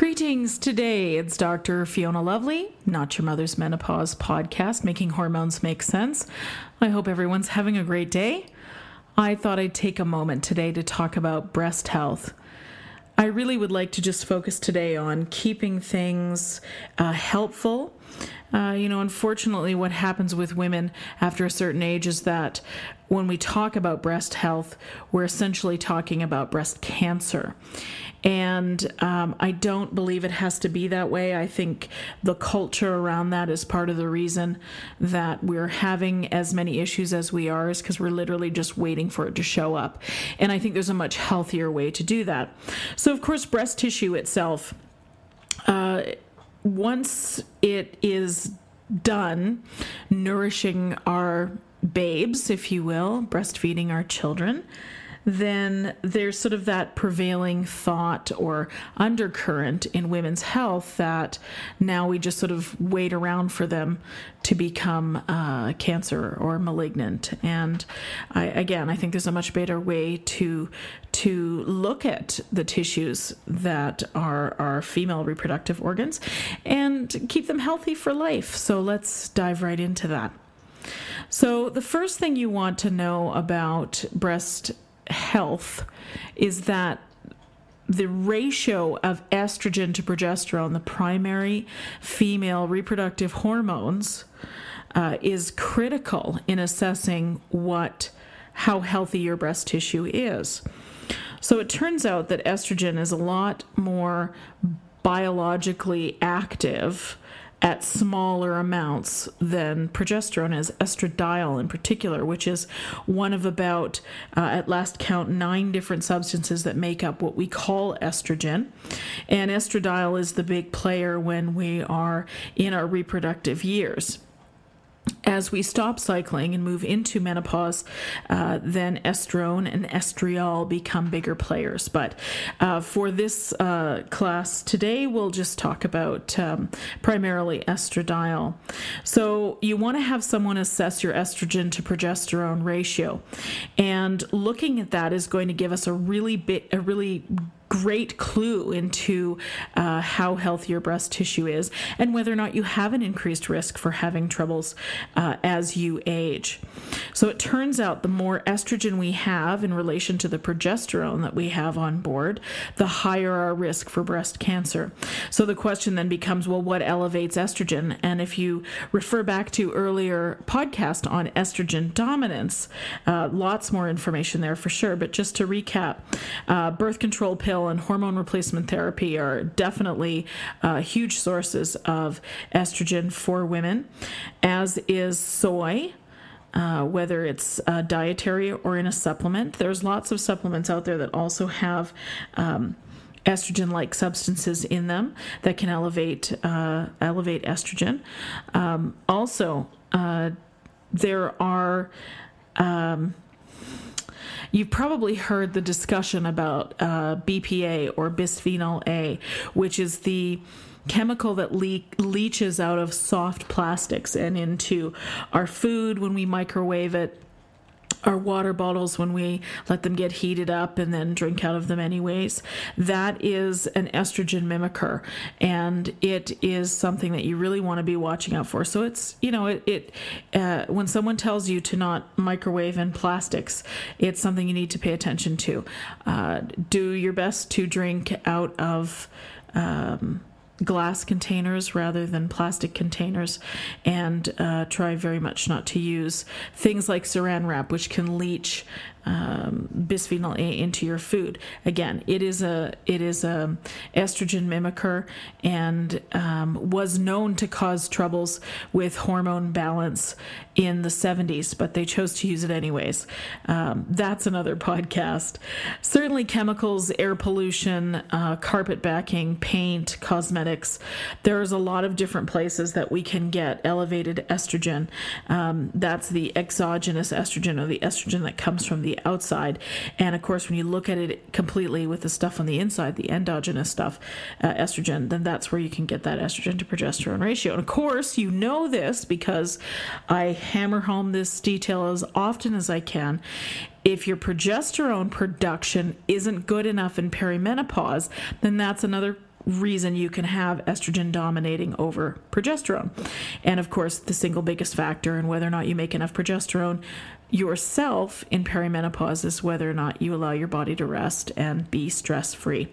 Greetings. Today it's Dr. Fiona Lovely, Not Your Mother's Menopause podcast, making hormones make sense. I hope everyone's having a great day. I thought I'd take a moment today to talk about breast health. I really would like to just focus today on keeping things uh, helpful. Uh, you know, unfortunately, what happens with women after a certain age is that when we talk about breast health, we're essentially talking about breast cancer. And um, I don't believe it has to be that way. I think the culture around that is part of the reason that we're having as many issues as we are, is because we're literally just waiting for it to show up. And I think there's a much healthier way to do that. So, of course, breast tissue itself, uh, once it is done nourishing our babes, if you will, breastfeeding our children, then there's sort of that prevailing thought or undercurrent in women's health that now we just sort of wait around for them to become uh, cancer or malignant. And I, again, I think there's a much better way to to look at the tissues that are our female reproductive organs and keep them healthy for life. So let's dive right into that. So, the first thing you want to know about breast health is that the ratio of estrogen to progesterone, the primary female reproductive hormones, uh, is critical in assessing what how healthy your breast tissue is. So it turns out that estrogen is a lot more biologically active at smaller amounts than progesterone is, estradiol in particular, which is one of about, uh, at last count, nine different substances that make up what we call estrogen. And estradiol is the big player when we are in our reproductive years as we stop cycling and move into menopause, uh, then estrone and estriol become bigger players. But uh, for this uh, class today, we'll just talk about um, primarily estradiol. So you want to have someone assess your estrogen to progesterone ratio, and looking at that is going to give us a really bit, a really great clue into uh, how healthy your breast tissue is and whether or not you have an increased risk for having troubles uh, as you age. So it turns out the more estrogen we have in relation to the progesterone that we have on board, the higher our risk for breast cancer. So the question then becomes well, what elevates estrogen? And if you refer back to earlier podcast on estrogen dominance, uh, lots more information there for sure. But just to recap, uh, birth control pill and hormone replacement therapy are definitely uh, huge sources of estrogen for women, as is soy. Uh, whether it's uh, dietary or in a supplement, there's lots of supplements out there that also have um, estrogen like substances in them that can elevate uh, elevate estrogen. Um, also, uh, there are um, You've probably heard the discussion about uh, BPA or bisphenol A, which is the chemical that le- leaches out of soft plastics and into our food when we microwave it our water bottles when we let them get heated up and then drink out of them anyways. That is an estrogen mimicker and it is something that you really want to be watching out for. So it's you know it, it uh, when someone tells you to not microwave in plastics it's something you need to pay attention to. Uh, do your best to drink out of um, glass containers rather than plastic containers and uh, try very much not to use things like saran wrap which can leach um, bisphenol A into your food. Again, it is a it is a estrogen mimicker and um, was known to cause troubles with hormone balance in the 70s, but they chose to use it anyways. Um, that's another podcast. Certainly, chemicals, air pollution, uh, carpet backing, paint, cosmetics. There's a lot of different places that we can get elevated estrogen. Um, that's the exogenous estrogen or the estrogen that comes from the outside. And of course, when you look at it completely with the stuff on the inside, the endogenous stuff, uh, estrogen, then that's where you can get that estrogen to progesterone ratio. And of course, you know this because I hammer home this detail as often as I can. If your progesterone production isn't good enough in perimenopause, then that's another reason you can have estrogen dominating over progesterone. And of course, the single biggest factor in whether or not you make enough progesterone yourself in perimenopause is whether or not you allow your body to rest and be stress free.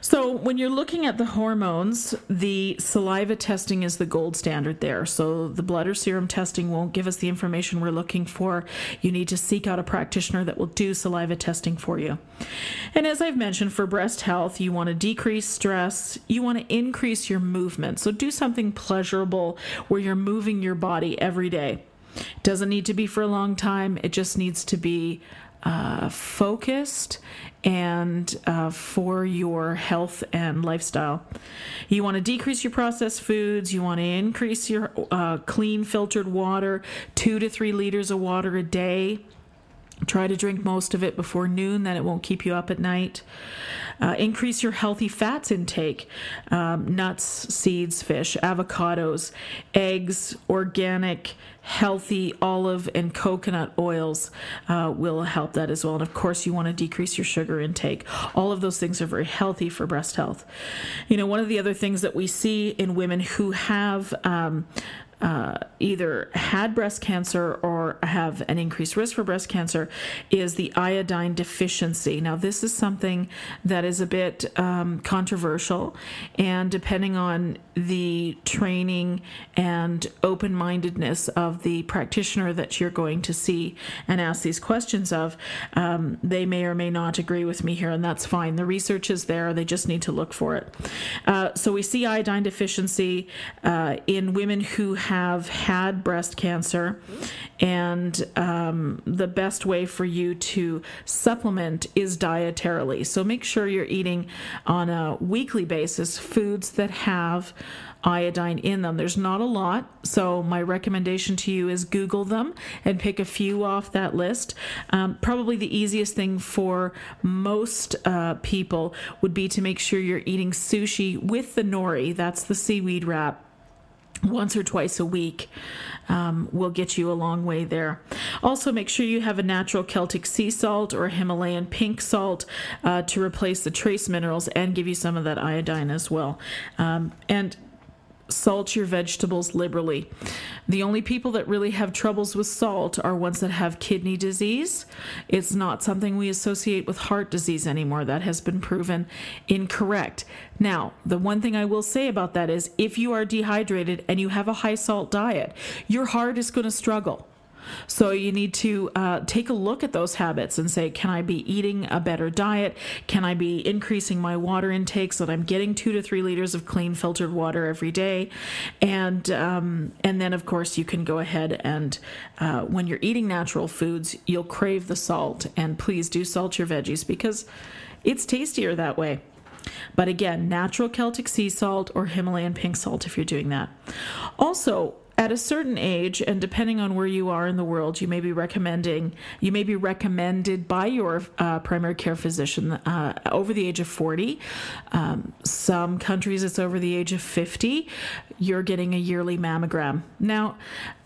So, when you're looking at the hormones, the saliva testing is the gold standard there. So, the blood or serum testing won't give us the information we're looking for. You need to seek out a practitioner that will do saliva testing for you. And as I've mentioned, for breast health, you want to decrease stress, you want to increase your movement. So, do something pleasurable where you're moving your body every day. It doesn't need to be for a long time, it just needs to be uh, focused and uh, for your health and lifestyle. You want to decrease your processed foods. You want to increase your uh, clean filtered water, two to three liters of water a day. Try to drink most of it before noon, then it won't keep you up at night. Uh, increase your healthy fats intake um, nuts, seeds, fish, avocados, eggs, organic, healthy olive and coconut oils uh, will help that as well. And of course, you want to decrease your sugar intake. All of those things are very healthy for breast health. You know, one of the other things that we see in women who have um, uh, either had breast cancer or have an increased risk for breast cancer is the iodine deficiency. Now, this is something that is a bit um, controversial, and depending on the training and open mindedness of the practitioner that you're going to see and ask these questions of, um, they may or may not agree with me here, and that's fine. The research is there, they just need to look for it. Uh, so, we see iodine deficiency uh, in women who have had breast cancer, and um, the best way for you to supplement is dietarily. So make sure you're eating on a weekly basis foods that have iodine in them. There's not a lot, so my recommendation to you is Google them and pick a few off that list. Um, probably the easiest thing for most uh, people would be to make sure you're eating sushi with the nori, that's the seaweed wrap once or twice a week um, will get you a long way there. Also, make sure you have a natural Celtic sea salt or Himalayan pink salt uh, to replace the trace minerals and give you some of that iodine as well. Um, and salt your vegetables liberally. The only people that really have troubles with salt are ones that have kidney disease. It's not something we associate with heart disease anymore. That has been proven incorrect. Now, the one thing I will say about that is if you are dehydrated and you have a high salt diet, your heart is going to struggle. So you need to uh, take a look at those habits and say, can I be eating a better diet? Can I be increasing my water intake so that I'm getting two to three liters of clean filtered water every day? And um, and then of course you can go ahead and uh, when you're eating natural foods, you'll crave the salt. And please do salt your veggies because it's tastier that way. But again, natural Celtic sea salt or Himalayan pink salt if you're doing that. Also, at a certain age and depending on where you are in the world you may be recommending you may be recommended by your uh, primary care physician uh, over the age of 40 um, some countries it's over the age of 50 you're getting a yearly mammogram. Now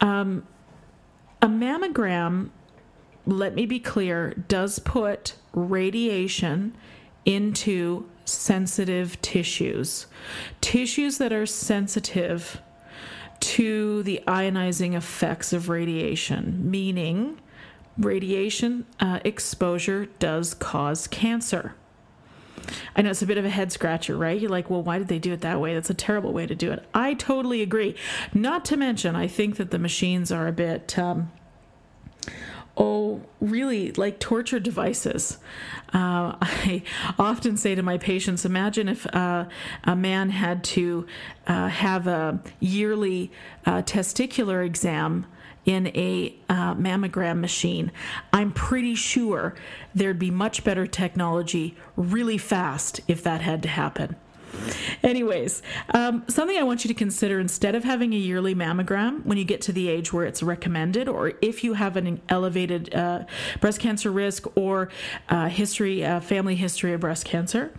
um, a mammogram let me be clear does put radiation into sensitive tissues. Tissues that are sensitive to the ionizing effects of radiation, meaning radiation uh, exposure does cause cancer. I know it's a bit of a head scratcher, right? You're like, well, why did they do it that way? That's a terrible way to do it. I totally agree. Not to mention, I think that the machines are a bit um, oh, really like torture devices. Uh, I often say to my patients imagine if uh, a man had to uh, have a yearly uh, testicular exam in a uh, mammogram machine. I'm pretty sure there'd be much better technology really fast if that had to happen. Anyways, um, something I want you to consider instead of having a yearly mammogram when you get to the age where it's recommended, or if you have an elevated uh, breast cancer risk or uh, history, uh, family history of breast cancer,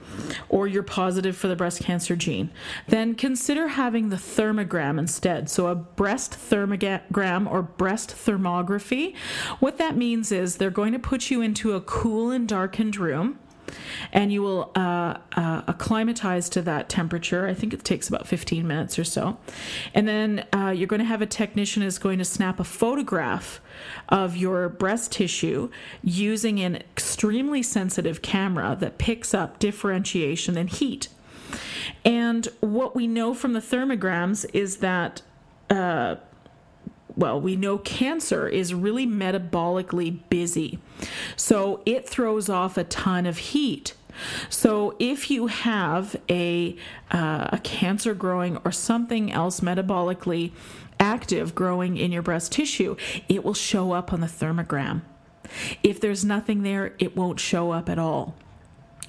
or you're positive for the breast cancer gene, then consider having the thermogram instead. So, a breast thermogram or breast thermography. What that means is they're going to put you into a cool and darkened room and you will uh, uh, acclimatize to that temperature. I think it takes about 15 minutes or so. And then uh, you're going to have a technician is going to snap a photograph of your breast tissue using an extremely sensitive camera that picks up differentiation and heat. And what we know from the thermograms is that uh, well, we know cancer is really metabolically busy. So it throws off a ton of heat. So if you have a, uh, a cancer growing or something else metabolically active growing in your breast tissue, it will show up on the thermogram. If there's nothing there, it won't show up at all.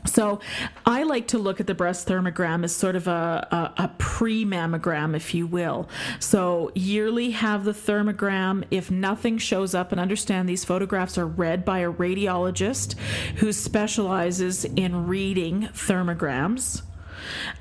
So I like to look at the breast thermogram as sort of a, a, a pre mammogram, if you will. So yearly have the thermogram. If nothing shows up, and understand these photographs are read by a radiologist who specializes in reading thermograms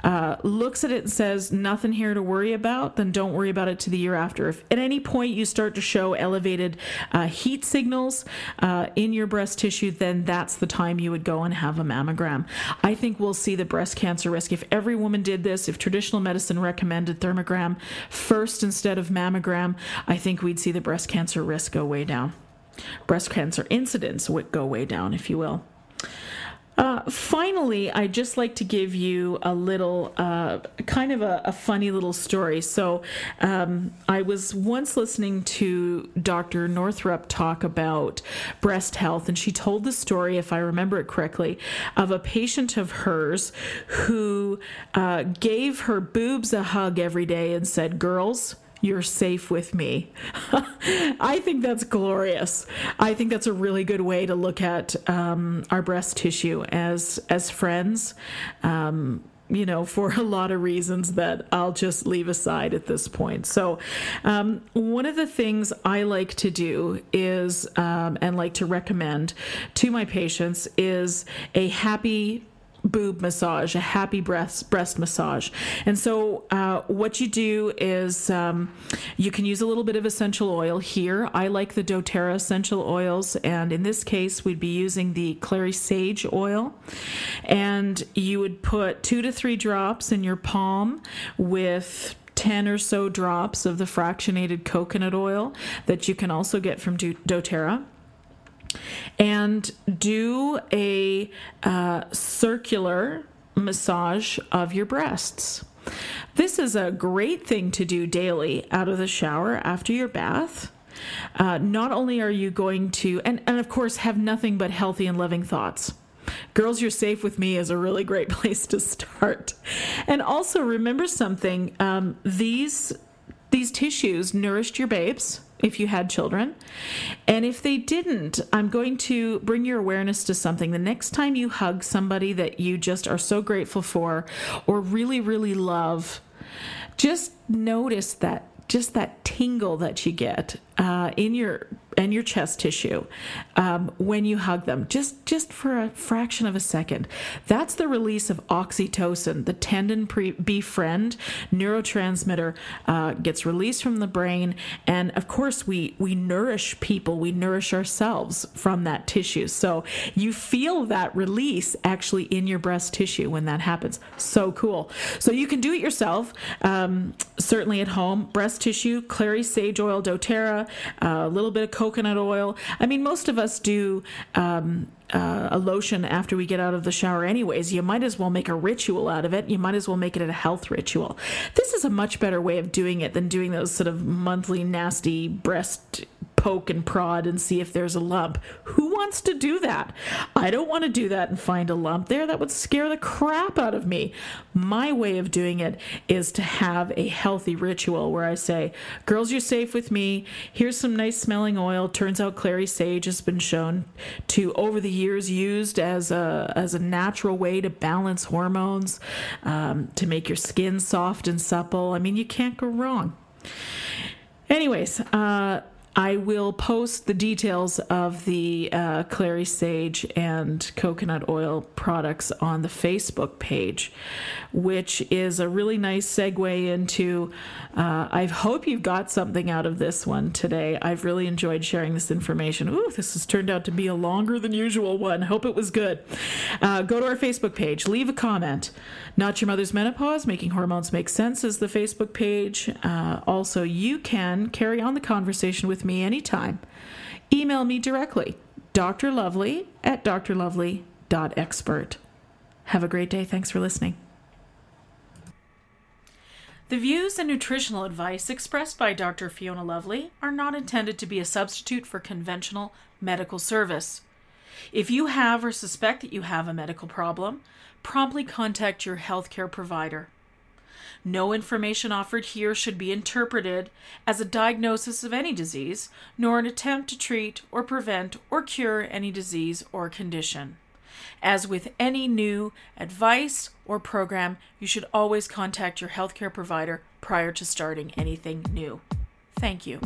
uh, looks at it and says, nothing here to worry about, then don't worry about it to the year after. If at any point you start to show elevated uh, heat signals uh, in your breast tissue, then that's the time you would go and have a mammogram. I think we'll see the breast cancer risk. If every woman did this, if traditional medicine recommended thermogram first instead of mammogram, I think we'd see the breast cancer risk go way down. Breast cancer incidence would go way down, if you will. Uh, finally, I'd just like to give you a little, uh, kind of a, a, funny little story. So, um, I was once listening to Dr. Northrup talk about breast health, and she told the story, if I remember it correctly, of a patient of hers who uh, gave her boobs a hug every day and said, Girls, you're safe with me. I think that's glorious. I think that's a really good way to look at um, our breast tissue as as friends. Um, you know, for a lot of reasons that I'll just leave aside at this point. So, um, one of the things I like to do is, um, and like to recommend to my patients, is a happy boob massage, a happy breast breast massage. And so, uh, what you do is um, you can use a little bit of essential oil here. I like the DoTerra essential oils, and in this case, we'd be using the clary sage oil. And you would put two to three drops in your palm with 10 or so drops of the fractionated coconut oil that you can also get from doTERRA and do a uh, circular massage of your breasts. This is a great thing to do daily out of the shower after your bath. Uh, not only are you going to, and, and of course, have nothing but healthy and loving thoughts. Girls, You're Safe with Me is a really great place to start. And also remember something um, these, these tissues nourished your babes if you had children. And if they didn't, I'm going to bring your awareness to something. The next time you hug somebody that you just are so grateful for or really, really love, just notice that just that tingle that you get uh, in your and your chest tissue um, when you hug them, just just for a fraction of a second. That's the release of oxytocin, the tend and pre- befriend neurotransmitter uh, gets released from the brain, and of course we we nourish people, we nourish ourselves from that tissue. So you feel that release actually in your breast tissue when that happens. So cool. So you can do it yourself, um, certainly at home. Breast tissue, clary sage oil, DoTerra, a little bit of coconut oil. I mean, most of us do um, uh, a lotion after we get out of the shower, anyways. You might as well make a ritual out of it. You might as well make it a health ritual. This is a much better way of doing it than doing those sort of monthly nasty breast poke and prod and see if there's a lump. Who wants to do that? I don't want to do that and find a lump there. That would scare the crap out of me. My way of doing it is to have a healthy ritual where I say, Girls, you're safe with me. Here's some nice smelling oil. Turns out clary sage has been shown to, over the years, used as a, as a natural way to balance hormones, um, to make your skin soft and supple. I mean, you can't go wrong. Anyways, uh, I will post the details of the uh, clary sage and coconut oil products on the Facebook page, which is a really nice segue into. Uh, I hope you've got something out of this one today. I've really enjoyed sharing this information. Ooh, this has turned out to be a longer than usual one. Hope it was good. Uh, go to our Facebook page, leave a comment. Not Your Mother's Menopause, Making Hormones Make Sense is the Facebook page. Uh, also, you can carry on the conversation with me anytime. Email me directly, Dr. drlovely at drlovely.expert. Have a great day. Thanks for listening. The views and nutritional advice expressed by Dr. Fiona Lovely are not intended to be a substitute for conventional medical service. If you have or suspect that you have a medical problem, promptly contact your healthcare provider. No information offered here should be interpreted as a diagnosis of any disease, nor an attempt to treat or prevent or cure any disease or condition. As with any new advice or program, you should always contact your healthcare provider prior to starting anything new. Thank you.